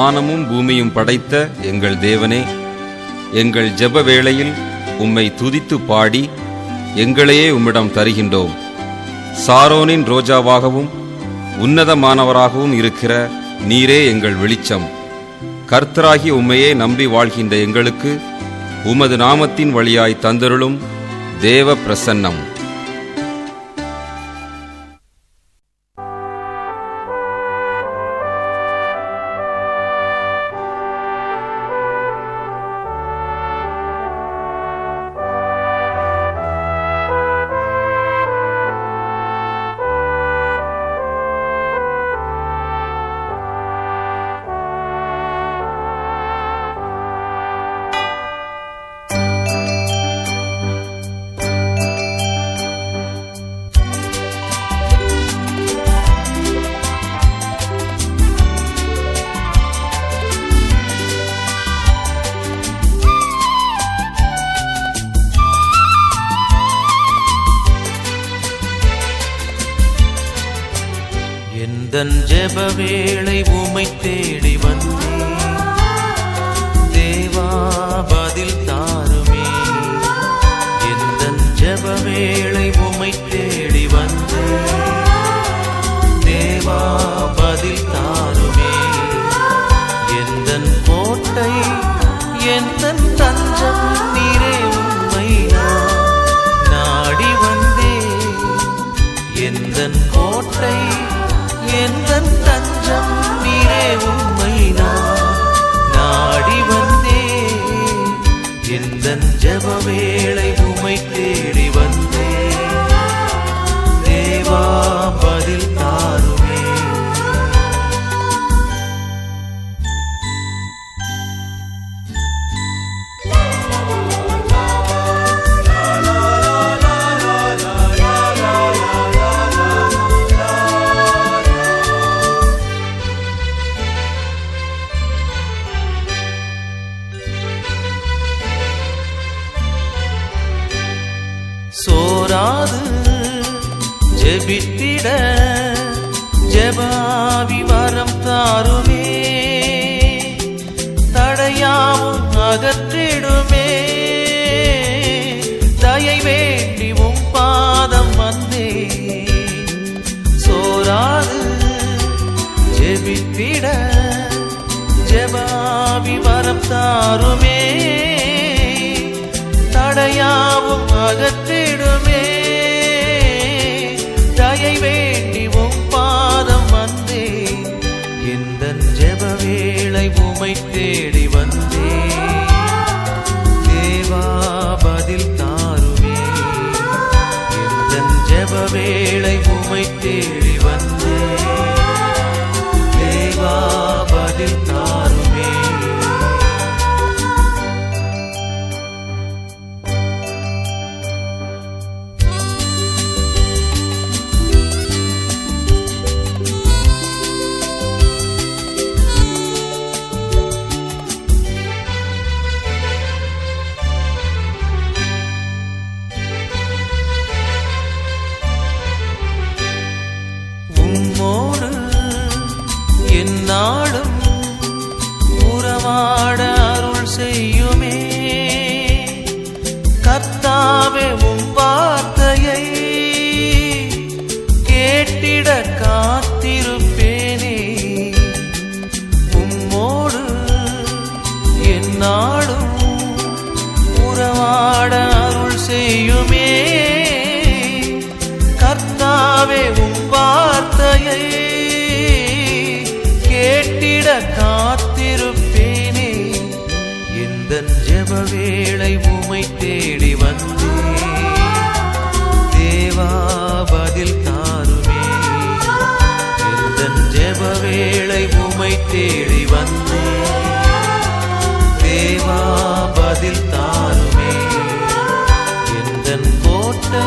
வானமும் பூமியும் படைத்த எங்கள் தேவனே எங்கள் ஜெப வேளையில் உம்மை துதித்து பாடி எங்களையே உம்மிடம் தருகின்றோம். சாரோனின் ரோஜாவாகவும் உன்னதமானவராகவும் இருக்கிற நீரே எங்கள் வெளிச்சம். கர்த்தராகி உம்மையே நம்பி வாழ்கின்ற எங்களுக்கு உமது நாமத்தின் வழியாய் தந்தருளும் தேவ பிரசன்னம். வரம் தாருமே தடையாவும் அகற்றிடுமே. தயை வேண்டி உம் பாதம் வந்தே. சோராது ஜெபித்திட ஜெபாவி வரம் தாருமே. தடையாவும் அகற்றிடுமே வேளை உமை தேடி வந்தே. தேவா பதில் தாருமே. எந்த ஜெப வேளை உமை தேடி வந்தே. தேவா பதில் தாரு வேளை உமை தேடி வந்தே தேவா பதில் தாருமே. எந்த ஜெப வேளை உமை தேடி வந்தே தேவா பதில் தாருமே. எந்தன் கோட்டை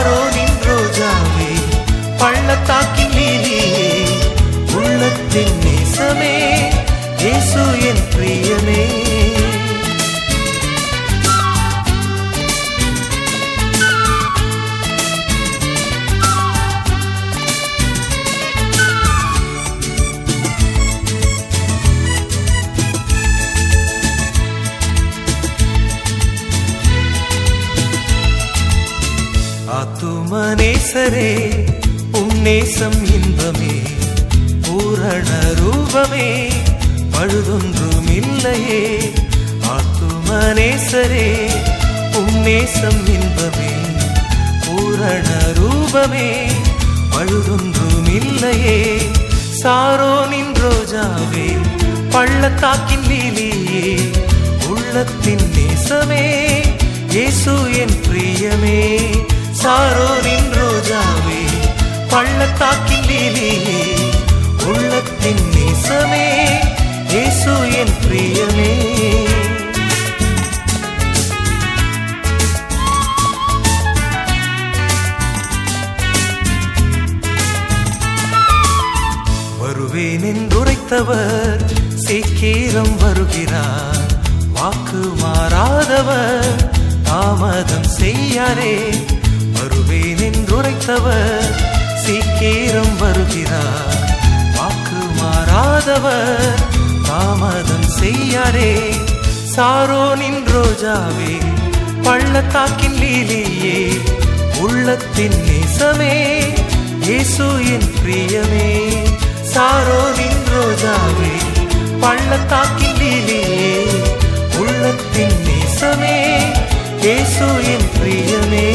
யாரோ நின் ரோஜாவே பள்ளத்தாக்கின் லீலியே உள்ளத்தின் நேசமே இயேசு என் பிரியமே. நேசம் இன்பமே பூரண ரூபமே பழுதொன்றும் இல்லையே. ஆத்துமனேசரே உன்னேசம் இன்பமே பூரண ரூபமே பழுதொன்றும் இல்லையே. சாரோ ரோஜாவே பள்ளத்தாக்கின் லீலியே உள்ளத்தின் நேசமே இயேசு என் பிரியமே. சாரோ ரோஜாவே பள்ளத்தாக்கின் லீலியே உள்ளத்தின் நேசமே இயேசு என் பிரியமே. வருவேன் என்றுரைத்தவர் சீக்கிரம் வருகிறார். வாக்கு மாறாதவர் தாமதம் செய்யாரே வருவேன் என்றுரைத்தவர் சீக்கிரம் வருகிறார். வாக்கு மாறாதவர் தாமதம் செய்யாரே சாரோனின் ரோஜாவே பள்ளத்தாக்கின் லீலியே உள்ளத்தின் நேசமே இயேசு என் பிரியமே. சாரோனின் ரோஜாவே பள்ளத்தாக்கின் லீலியே உள்ளத்தின் நேசமே இயேசு என் பிரியமே.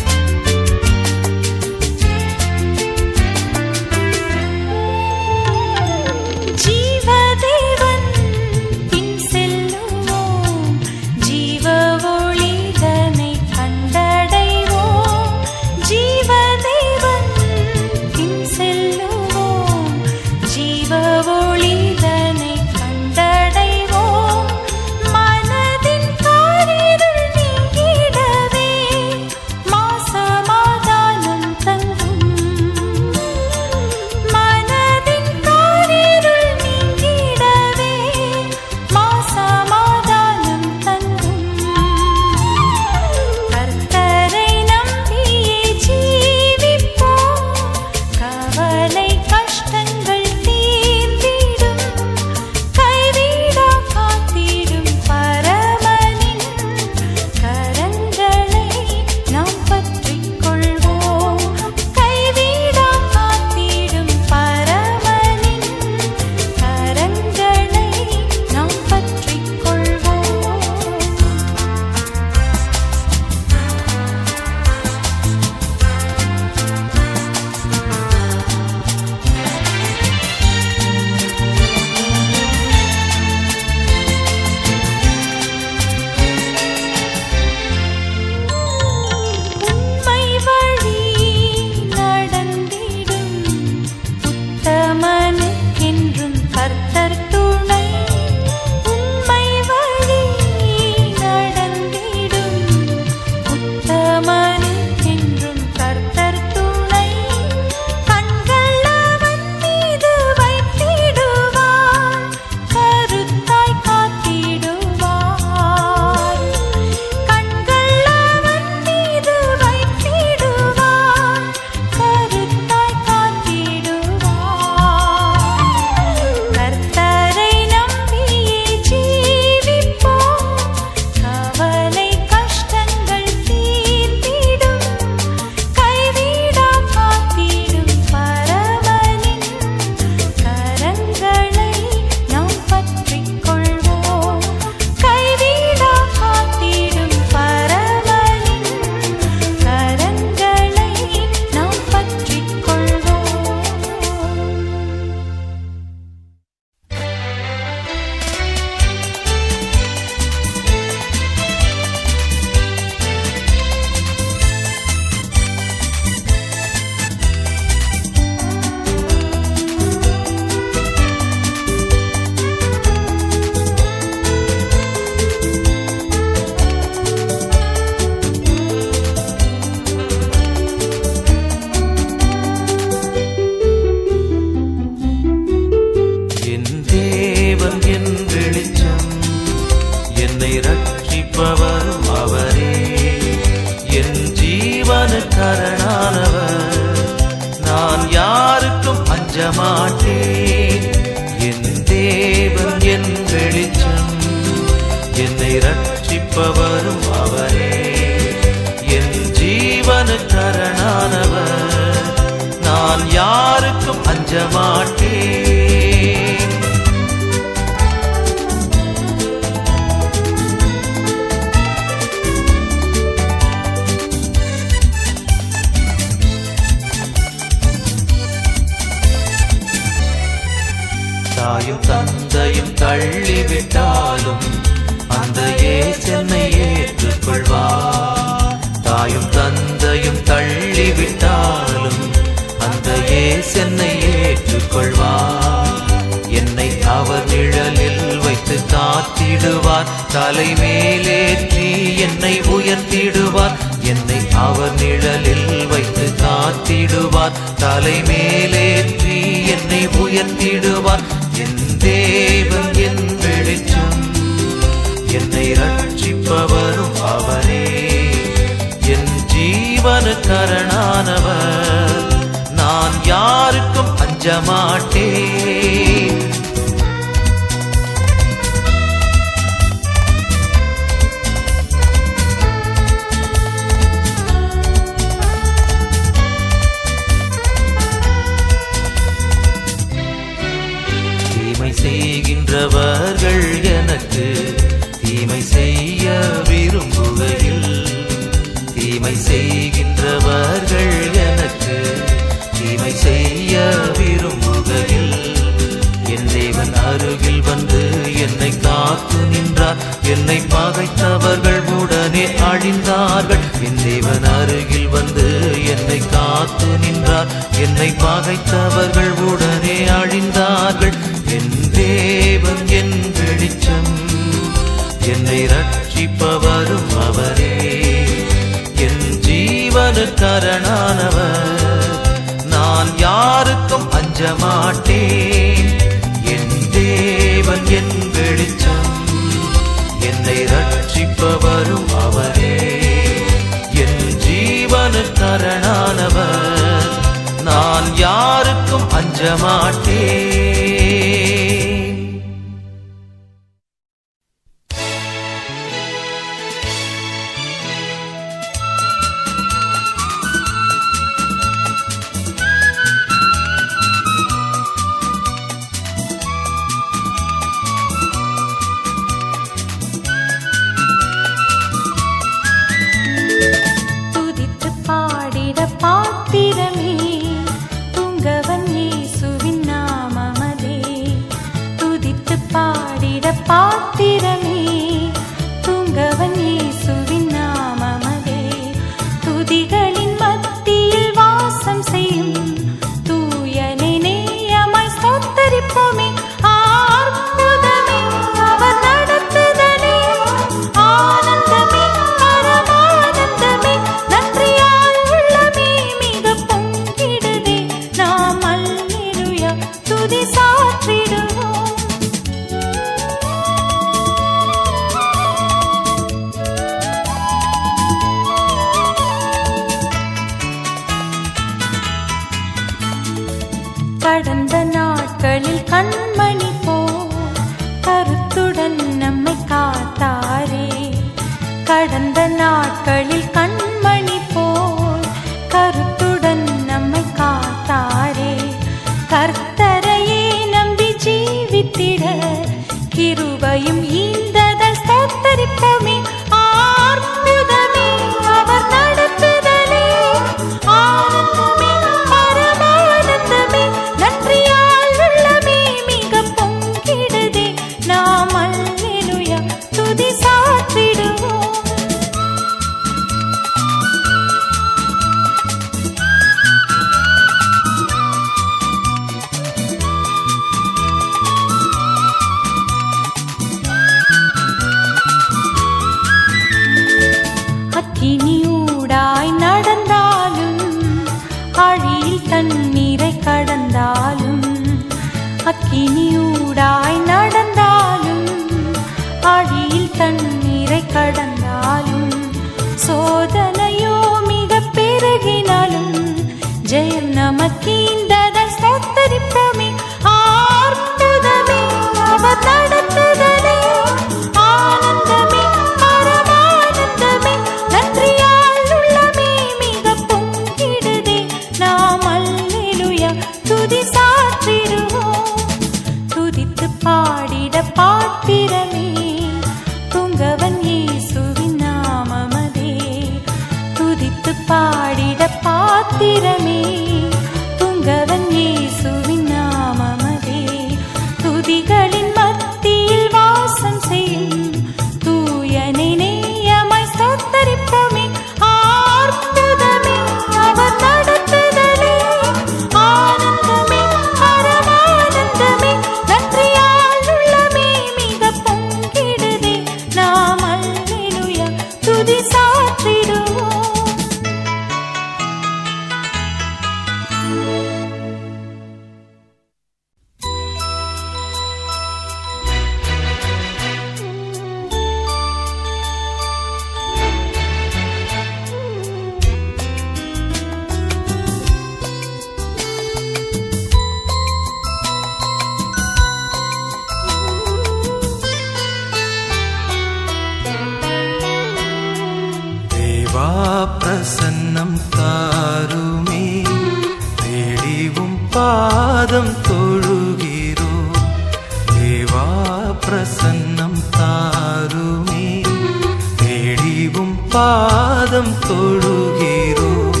தொழுகிறோம்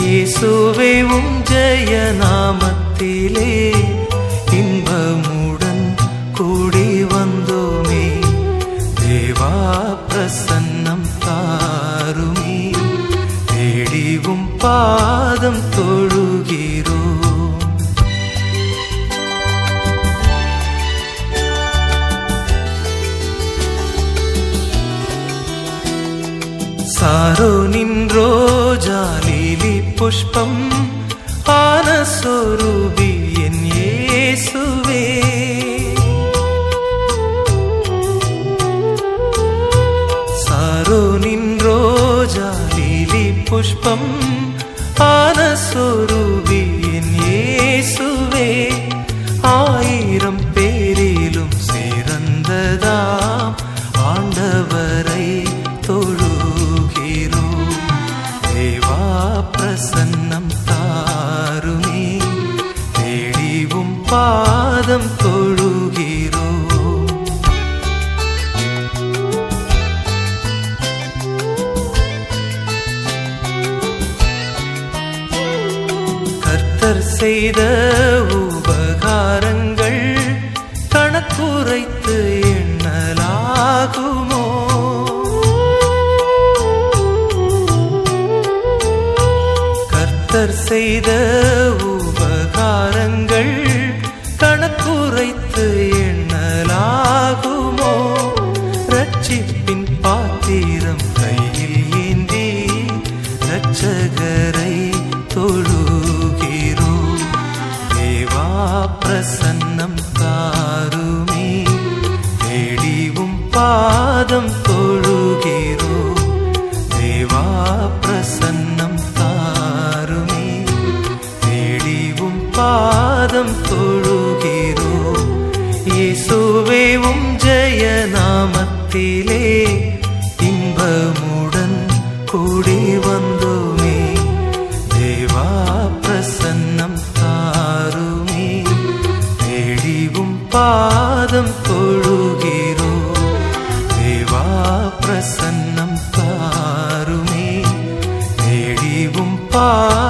இயேசுவே உம் ஜெய நாமத்திலே இன்பமுடன் கூடி வந்தோமே. தேவா பிரசன்னம் தாருமே. தேடிவும் பாதம் தோ പുഷ്പം ആനസ്വരൂപി എൻ യേസുവേ സാരോ നിൻ ரோஜா லீலி புஷ்பம் पा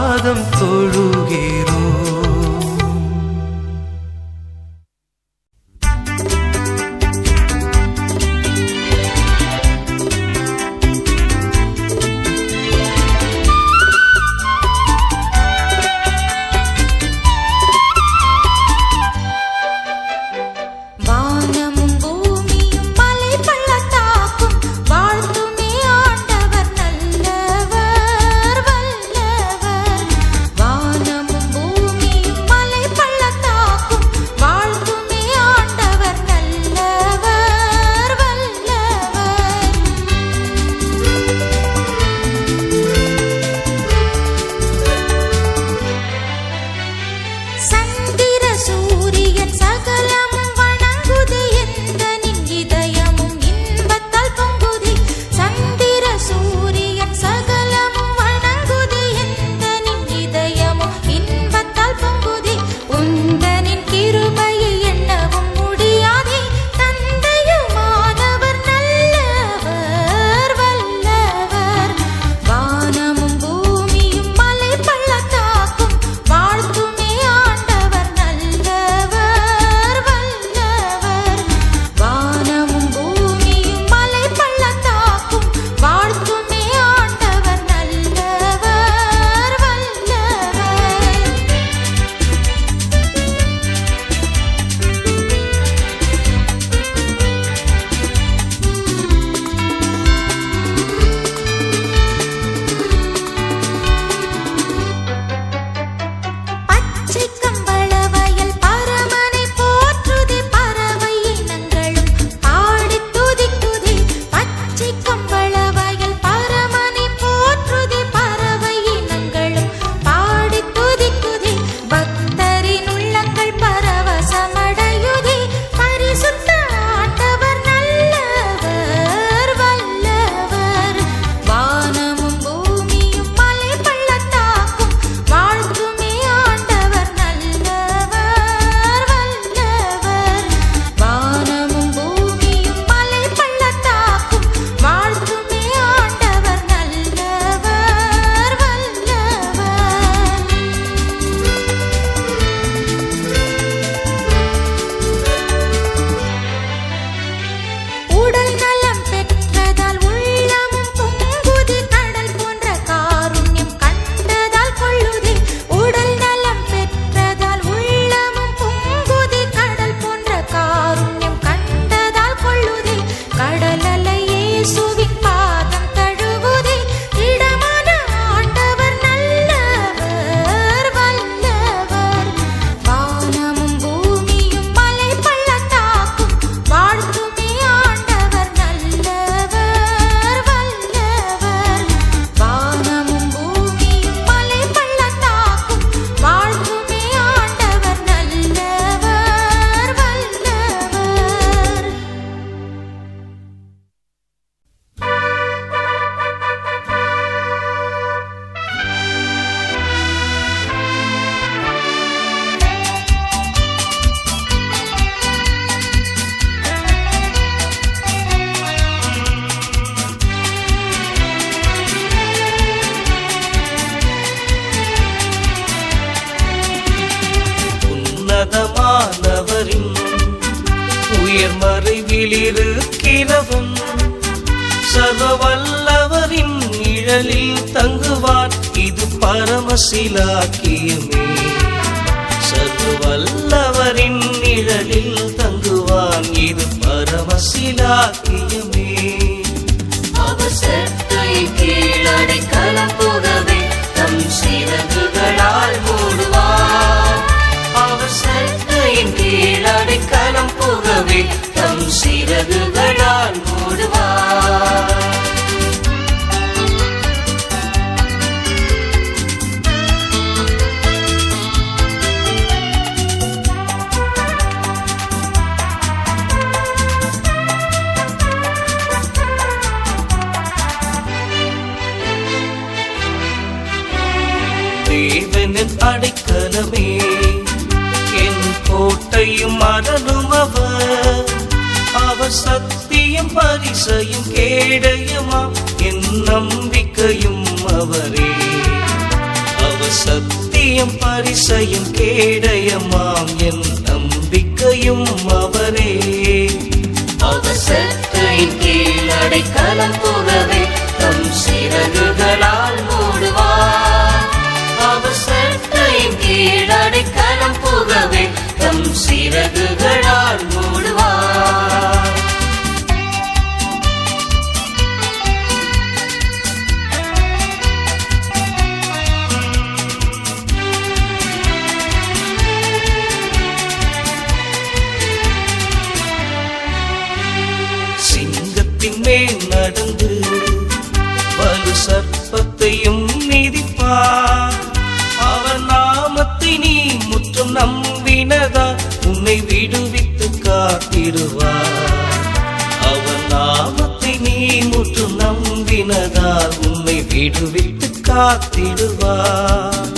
வீடு விட்டு காத்திடுவார்.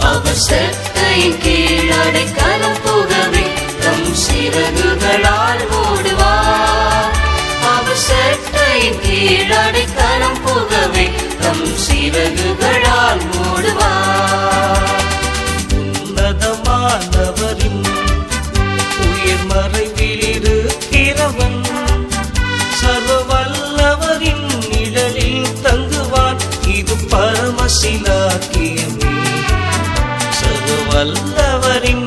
அவர் செத்தை கீழடை கலப்புகவே தம் சிறகுகளால் ஓடுவார் அவர் செத்தை கீழடை கலம் புகவே தம் சிறகுகளால் ஓடுவார் வல்லவரின்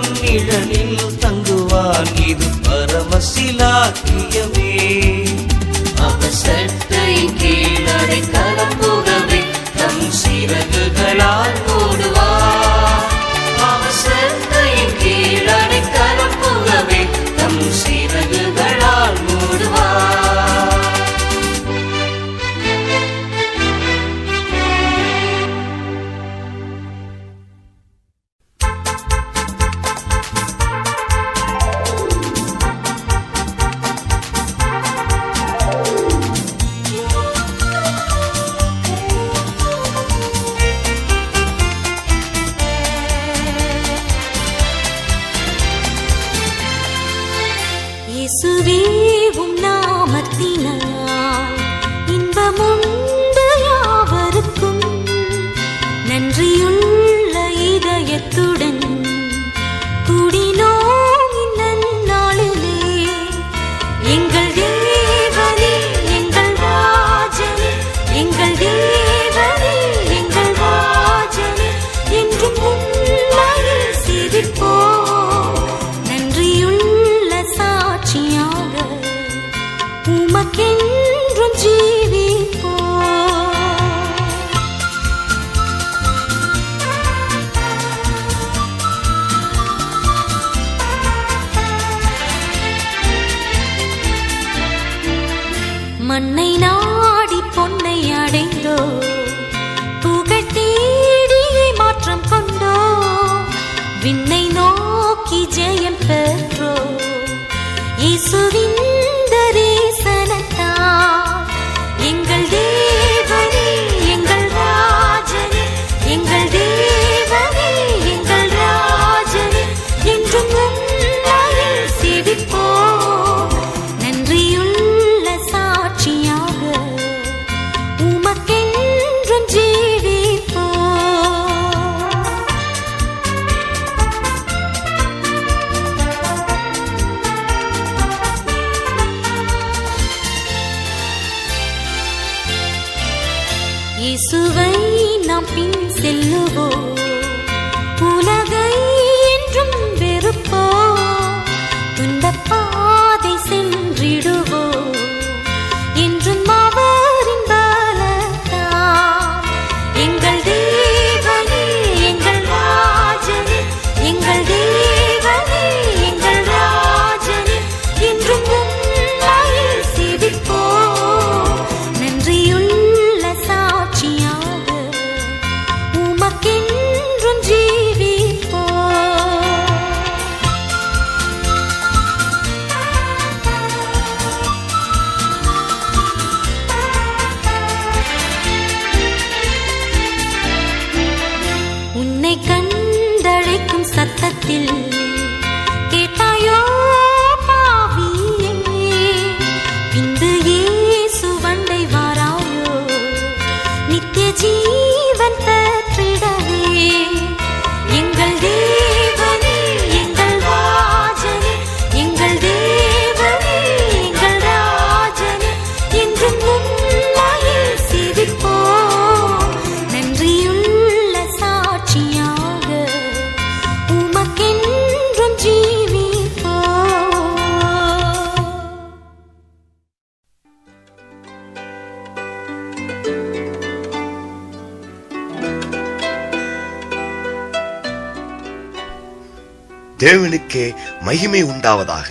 தேவனுக்கே மகிமை உண்டாவதாக.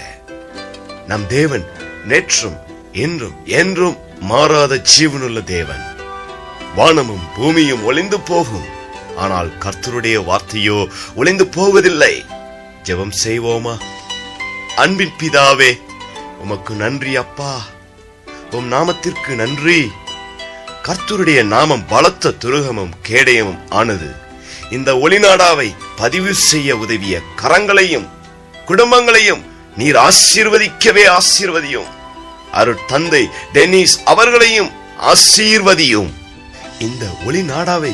நம் தேவன் நேற்றும் இன்றும் என்றும் மாறாத ஜீவனுள்ள தேவன். வானமும் பூமியும் ஒளிந்து போகும். ஆனால் கர்த்தருடைய வார்த்தையோ ஒளிந்து போவதில்லை. ஜெபம் செய்வோமா? அன்பின் பிதாவே உமக்கு நன்றி அப்பா. உம் நாமத்திற்கு நன்றி. கர்த்தருடைய நாமம் பலத்த துருகமும் கேடயமும் ஆனது. இந்த ஒளிநாடாவை பதிவு செய்ய உதவிய கரங்களையும் குடும்பங்களையும் நீர் ஆசீர்வதிக்கவே ஆசீர்வதியும். அருட்தந்தை டென்னிஸ் அவர்களையும் ஆசீர்வதியும். இந்த ஒளிநாடாவை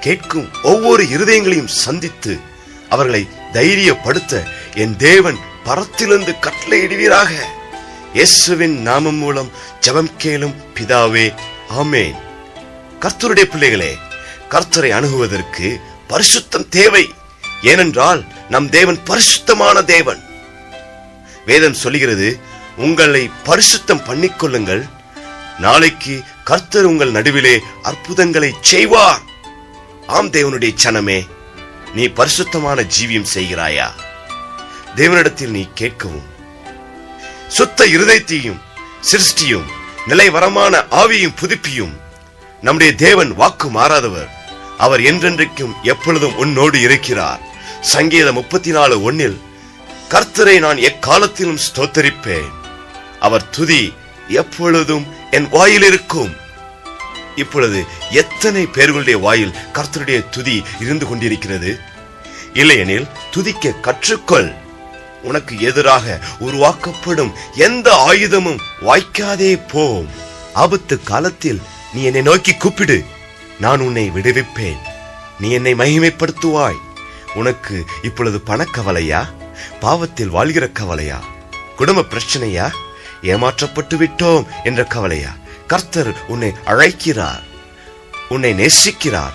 கேட்கும் ஒவ்வொரு இருதயங்களையும் சந்தித்து அவர்களை தைரியப்படுத்த என் தேவன் பரத்திலிருந்து கட்டளையிடுவீராக. இயேசுவின் நாமம் மூலம் ஜெபம் கேளும் பிதாவே ஆமேன். கர்த்தருடைய பிள்ளைகளே கர்த்தரை அணுகுவதற்கு பரிசுத்தம் தேவை. ஏனென்றால் நம் தேவன் பரிசுத்தமான தேவன். வேதம் சொல்கிறது உங்களை பரிசுத்தம் பண்ணிக்கொள்ளுங்கள் நாளைக்கு கர்த்தர் உங்கள் நடுவிலே அற்புதங்களை செய்வார். ஆம் தேவனுடைய சனமே நீ பரிசுத்தமான ஜீவியம் செய்கிறாயா? தேவனிடத்தில் நீ கேட்கவும் சுத்த இருதயத்தையும் சிருஷ்டியும் நிலைவரமான ஆவியும் புதுப்பியும் நம்முடைய தேவன் வாக்கு மாறாதவர். அவர் என்றென்றைக்கும் எப்பொழுதும் உன்னோடு இருக்கிறார். சங்கீதம் முப்பத்தி நாலு ஒன்னில் கர்த்தரை நான் எக்காலத்திலும் ஸ்தோத்தரிப்பேன். அவர் துதி எப்பொழுதும் என் வாயில் இருக்கும். இப்பொழுது எத்தனை பேர்களுடைய வாயில் கர்த்தருடைய துதி இருந்து கொண்டிருக்கிறது? இல்லையெனில் துதிக்க கற்றுக்கொள். உனக்கு எதிராக உருவாக்கப்படும் எந்த ஆயுதமும் வாய்க்காதே போம். ஆபத்து காலத்தில் நீ என்னை நோக்கி கூப்பிடு. நான் உன்னை விடுவிப்பேன். நீ என்னை மகிமைப்படுத்துவாய். உனக்கு இப்பொழுது பணக்கவலையா? பாவத்தில் வாழ்கிற கவலையா? குடும்ப பிரச்சனையா? ஏமாற்றப்பட்டு விட்டோம் என்ற கவலையா? கர்த்தர் உன்னை அழைக்கிறார். உன்னை நேசிக்கிறார்.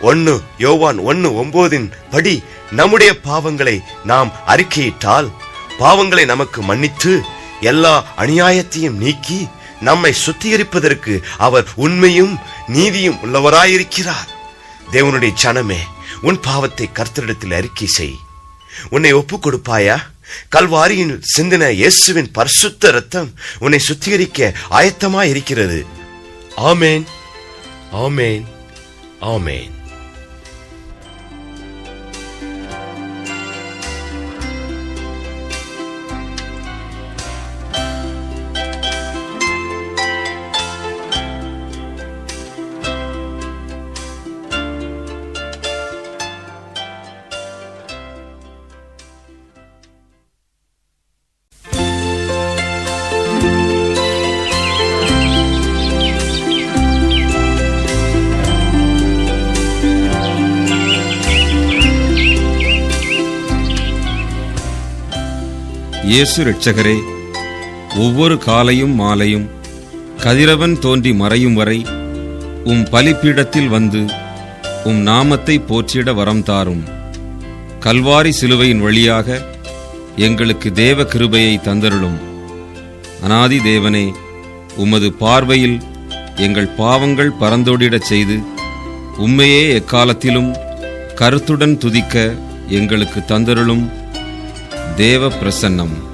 ஒன்னு யோவான் ஒன்னு ஒன்பதின் படி நம்முடைய பாவங்களை நாம் அறிக்கையிட்டால் பாவங்களை நமக்கு மன்னித்து எல்லா அநியாயத்தையும் நீக்கி நம்மை சுத்திகரிப்பதற்கு அவர் உண்மையும் நீதியும் உள்ளவராயிருக்கிறார். தேவனுடைய ஜனமே உன் பாவத்தை கர்த்தரிடத்தில் அறிக்கை செய். உன்னை ஒப்புக் கொடுப்பாயா கல்வாரியின் சிந்தின இயேசுவின் பரிசுத்த ரத்தம் உன்னை சுத்திகரிக்க ஆயத்தமாய் இருக்கிறது ஆமேன். ஆமேன். ஆமேன். இயேசு ரட்சகரே ஒவ்வொரு காலையும் மாலையும் கதிரவன் தோன்றி மறையும் வரை உம் பலிப்பீடத்தில் வந்து உம் நாமத்தை போற்றிட வரம் தாரும். கல்வாரி சிலுவையின் வழியாக எங்களுக்கு தேவ கிருபையை தந்தருளும். அனாதி தேவனே உமது பார்வையில் எங்கள் பாவங்கள் பறந்தோடிடச் செய்து உம்மையே எக்காலத்திலும் கருத்துடன் துதிக்க எங்களுக்கு தந்தருளும். देवप्रसन्नम्।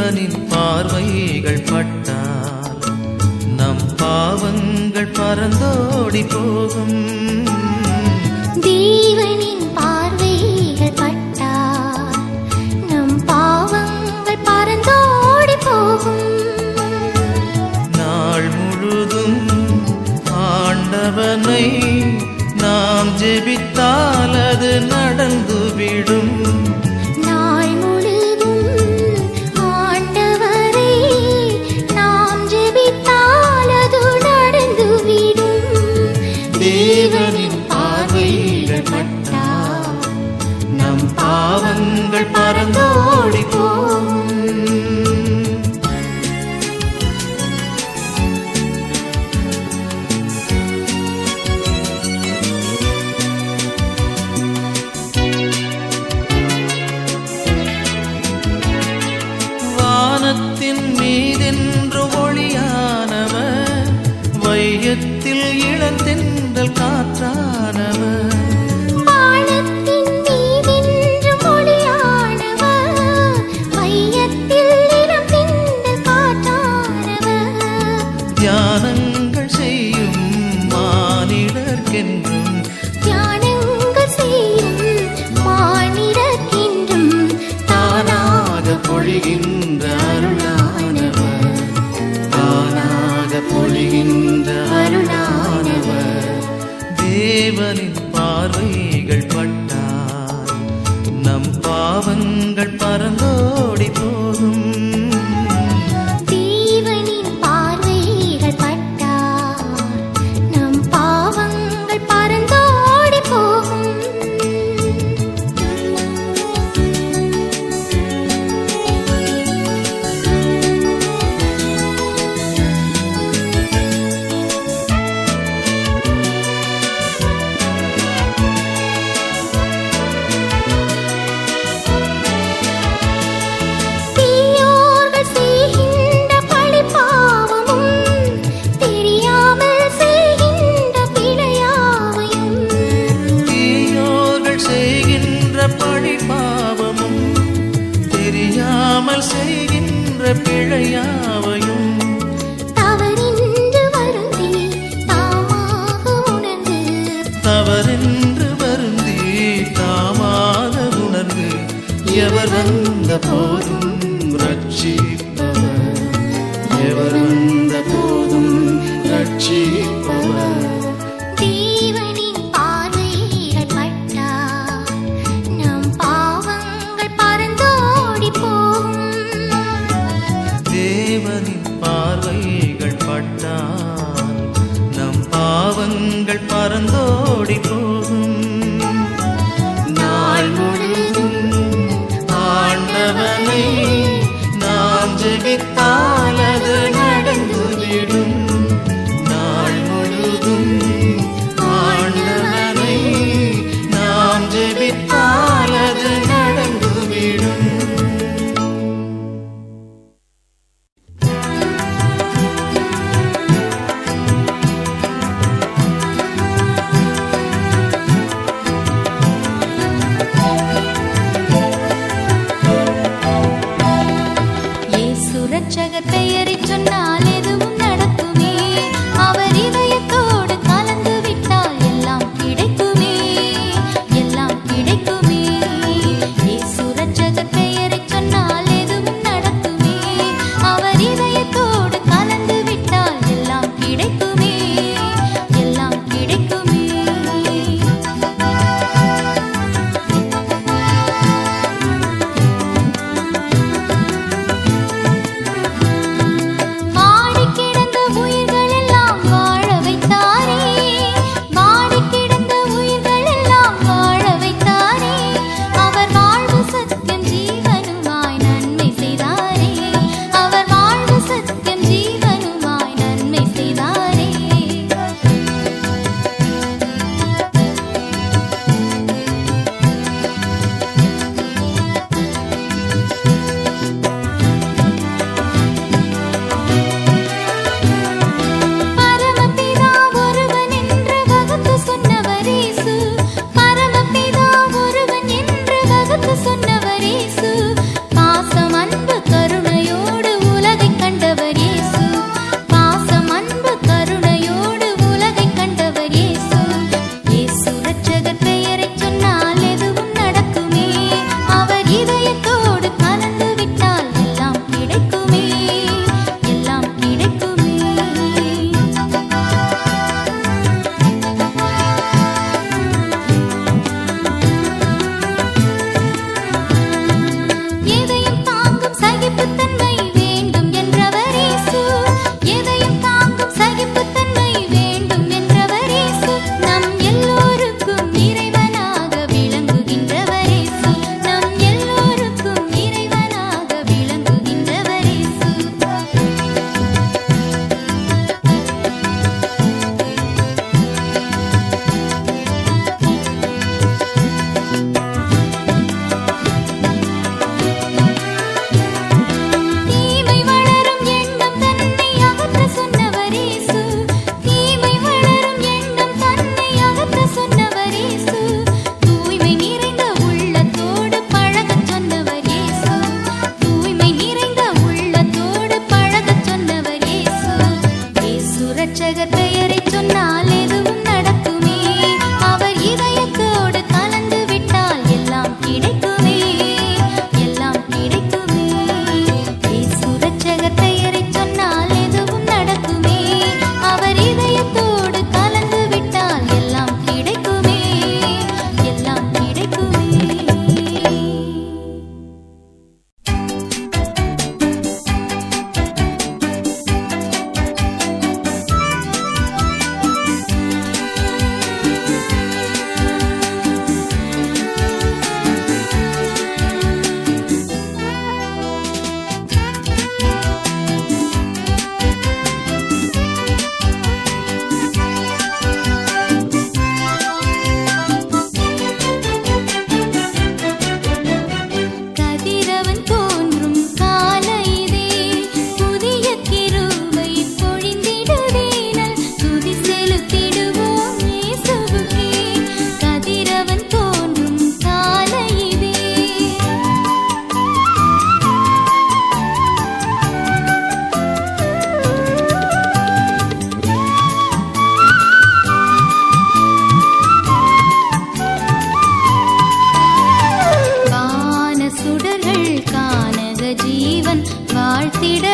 தேவனின் பார்வைகள் பட்டால் நம் பாவங்கள் பறந்தோடி போகும். தேவனின் பார்வைகள் பட்டால் நம் பாவங்கள் பறந்தோடி போகும். நாள் முழுதும் ஆண்டவனை நாம் ஜெபித்தால் அது நடந்து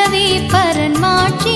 பரன் மாட்சிமையே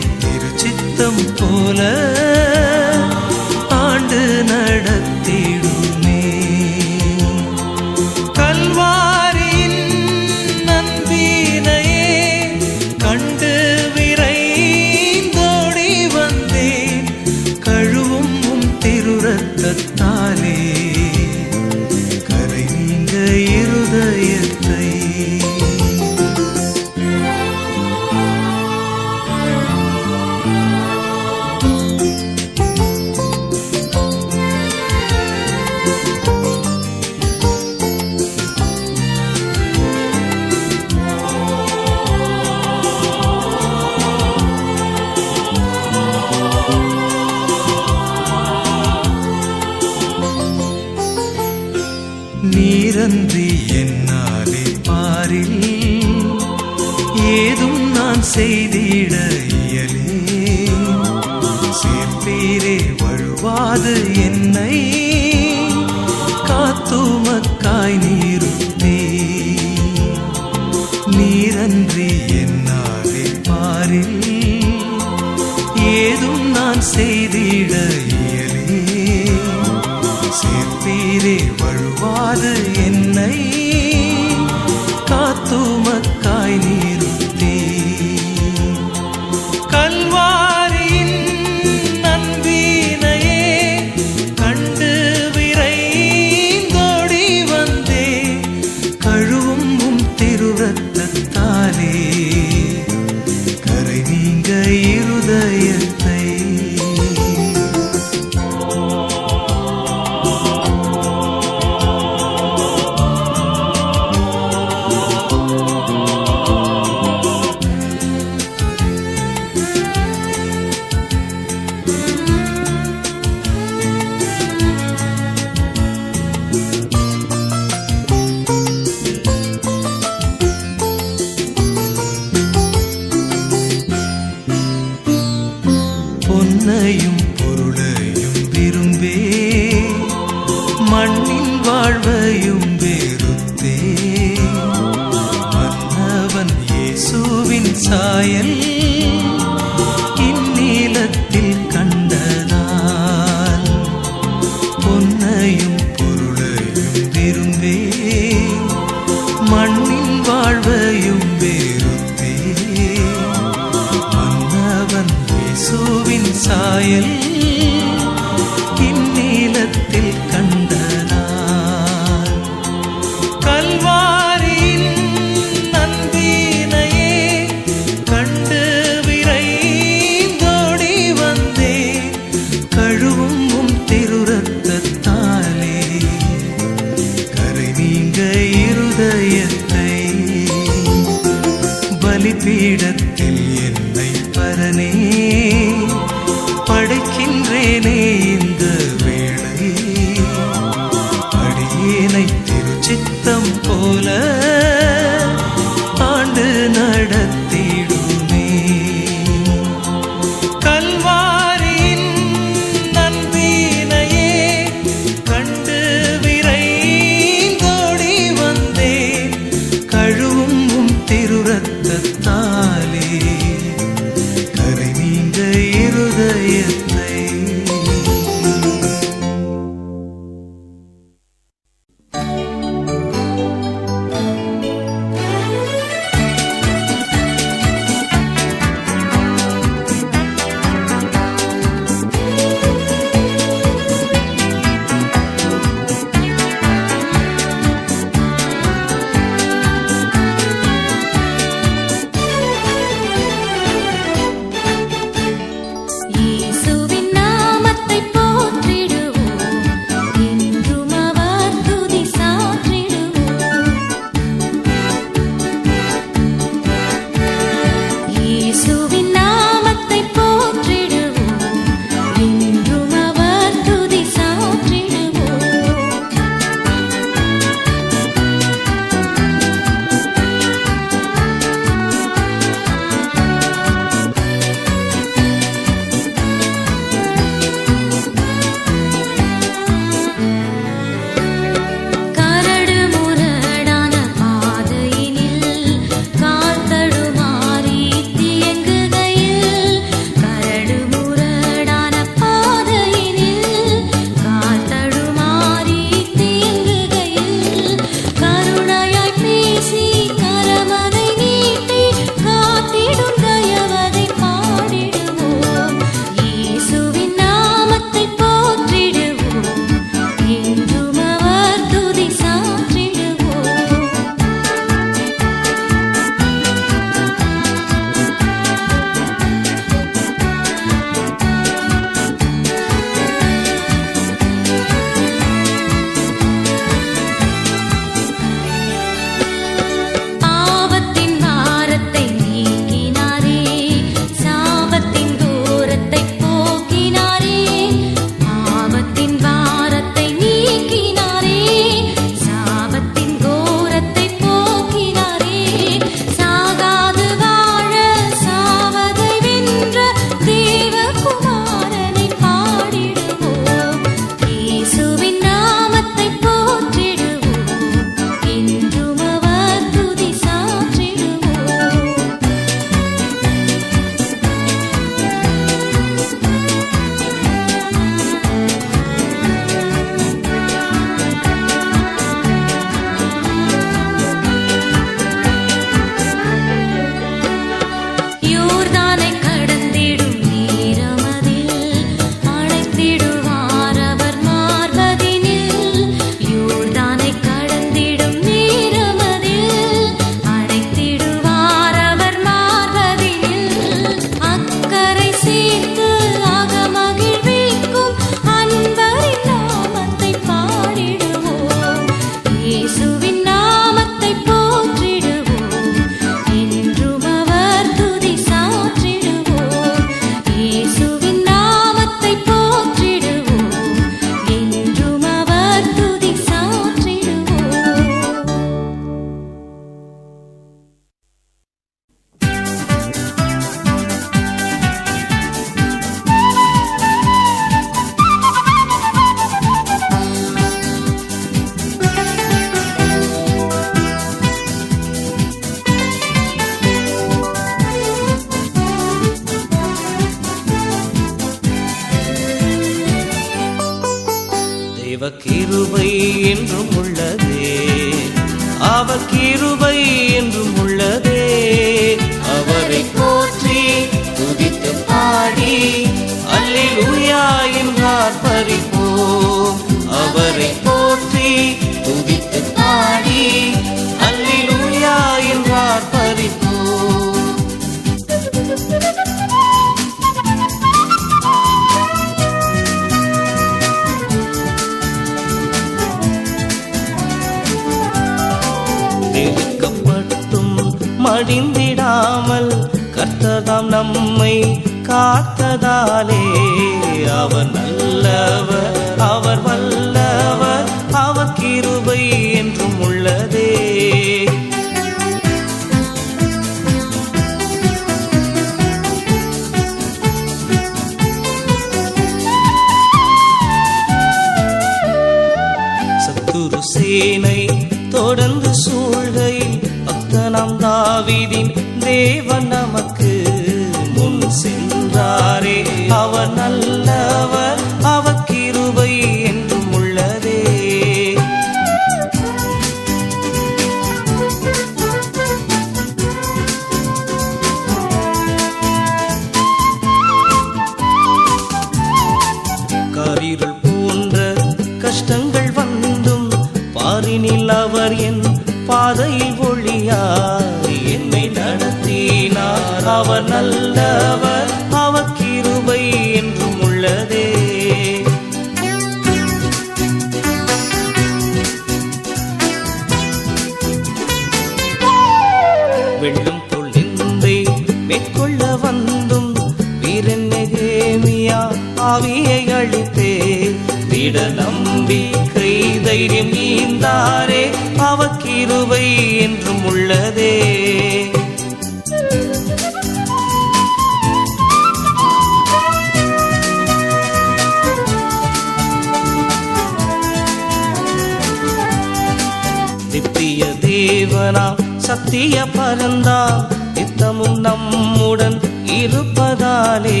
நித்திய தேவனா சத்திய பரந்தா நித்தமும் நம்முடன் இருப்பதாலே.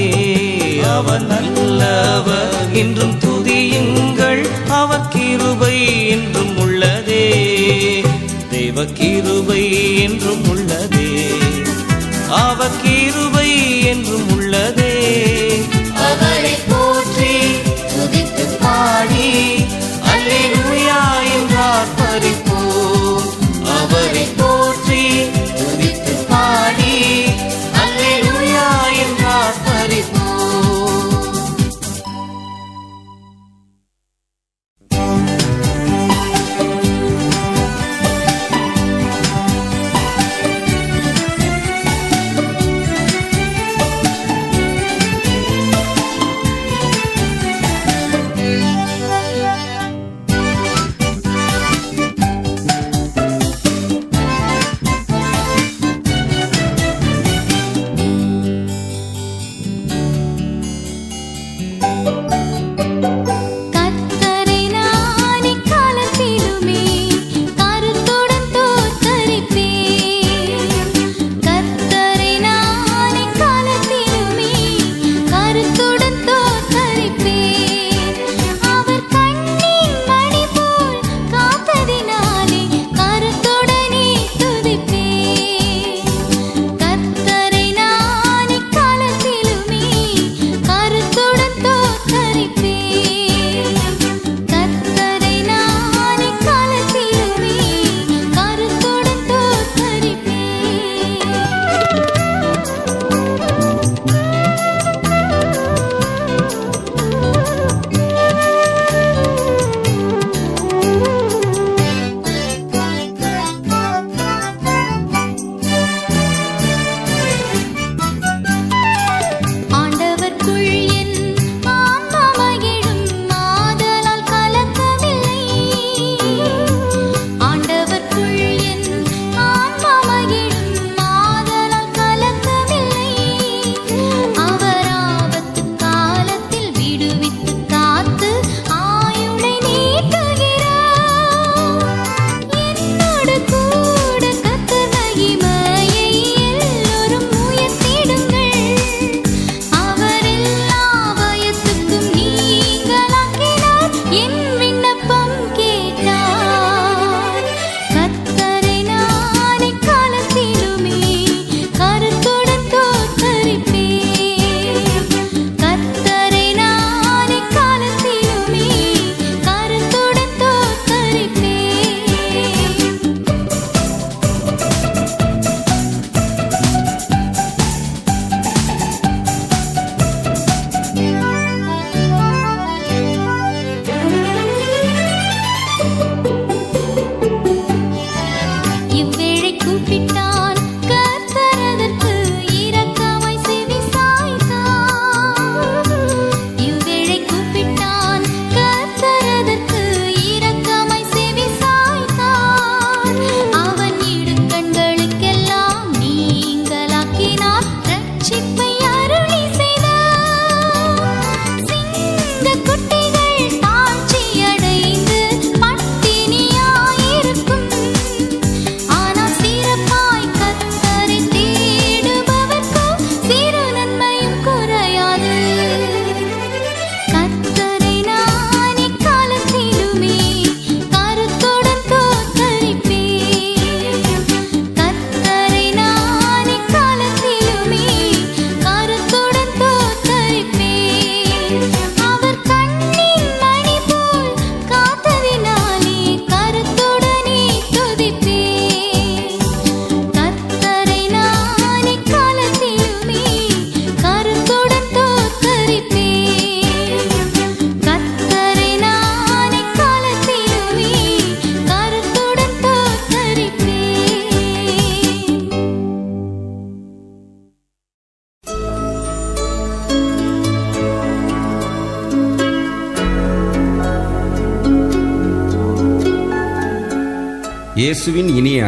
அவன் நல்லவர் இன்றும் துதியுங்கள். அவர் கிருபை என்றும் உள்ளதே. தேவ கிருபை என்றும் உள்ளதே. அவர் கிருபை என்றும்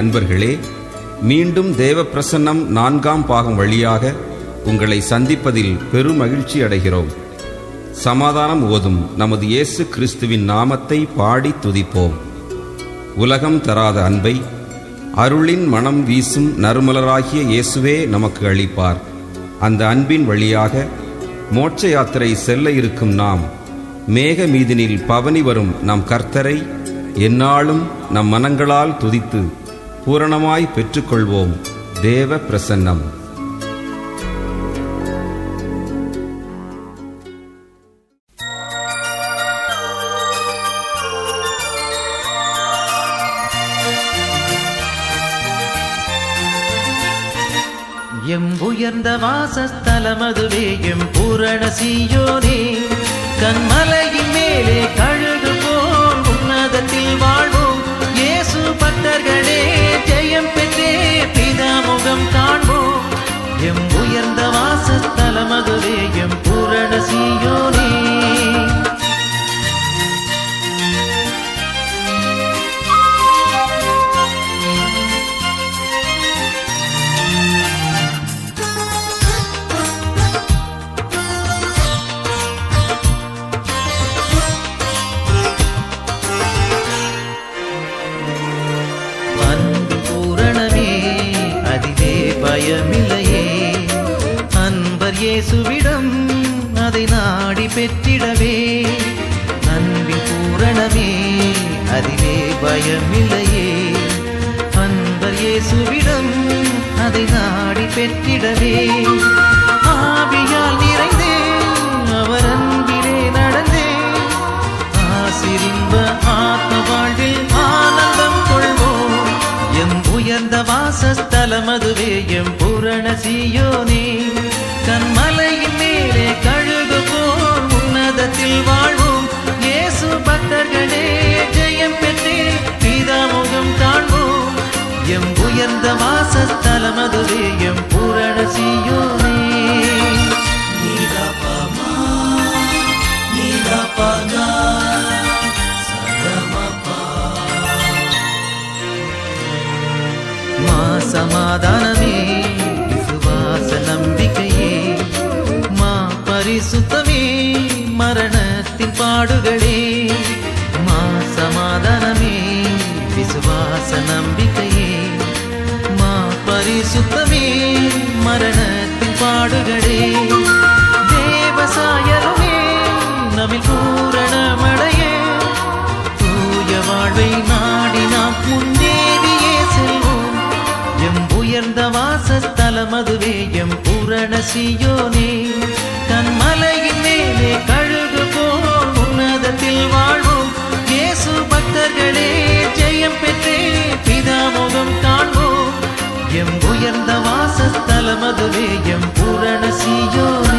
நண்பர்களே அன்பர்களே மீண்டும் தேவ பிரசன்னம் நான்காம் பாகம் வழியாக உங்களை சந்திப்பதில் பெருமகிழ்ச்சி அடைகிறோம். சமாதானம் ஓதும் நமது இயேசு கிறிஸ்துவின் நாமத்தை பாடி துதிப்போம். உலகம் தராத அன்பை அருளின் மனம் வீசும் நறுமலராகிய இயேசுவே நமக்கு அளிப்பார். அந்த அன்பின் வழியாக மோட்ச யாத்திரை செல்ல இருக்கும் நாம் மேக மீதினில் பவனி வரும் நம் கர்த்தரை எந்நாளும் நம் மனங்களால் துதித்து பூரணமாய் பெற்றுக்கொள்வோம். தேவ பிரசன்னம். எம் உயர்ந்த வாசஸ்தலமதுவே எம் பூரண சீயோனே கண்மலையின் மேலே கழுகு போல் உன்னதத்தில் வாழ்வோம். இயேசு பக்தர்களே ஜெயம் பெற்றே பிதாமுகம் காண்போம். எம் உயர்ந்த வாசஸ்தலமதுவே எம் பூரண சீயோனே. பயமில்லையே அன்பர் இயேசுவிடம் அதை நாடி பெற்றிடவே. அன்பின் பூரணமே அதிலே பயமில்லையே. அன்பர் இயேசுவிடம் அதை நாடி பெற்றிடவே. மதுவே எம் பூரண சீயோனே. கண்மலையின் மேலே கழுகு போல் உன்னதத்தில் வாழ்வோம். இயேசு பக்தர்களே ஜெயம் பெற்றே பிதாமுகம் காண்போம். எம் உயர்ந்த வாசஸ்தலம் அதுவே எம் பூரண சியோனே. சமாதானமே விசுவாச நம்பிக்கையே மா பரிசுத்தமே மரணத்தின் பாடுகளே. மா சமாதானமே விசுவாச நம்பிக்கையே மா பரிசுத்தமே மரணத்தின் பாடுகளே. வாசஸ்தலம் அதுவே எம் பூரண தன் மலையின் மேலே கழுகு போல் உன்னதத்தில் வாழ்வோம். இயேசு பக்தர்களே ஜெயம் பெற்றே பிதாமுகம் காண்போம். எம் உயர்ந்த வாசஸ்தலமதுவே எம் பூரண சியோனே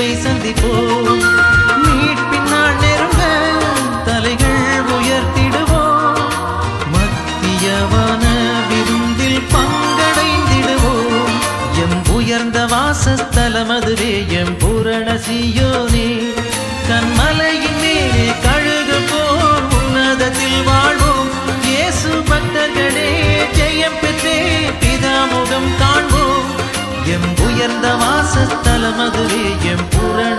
இயேசுவை சந்திப்போம் உயர்ந்த வாசஸ்தலம் அதுவே எம் பூரண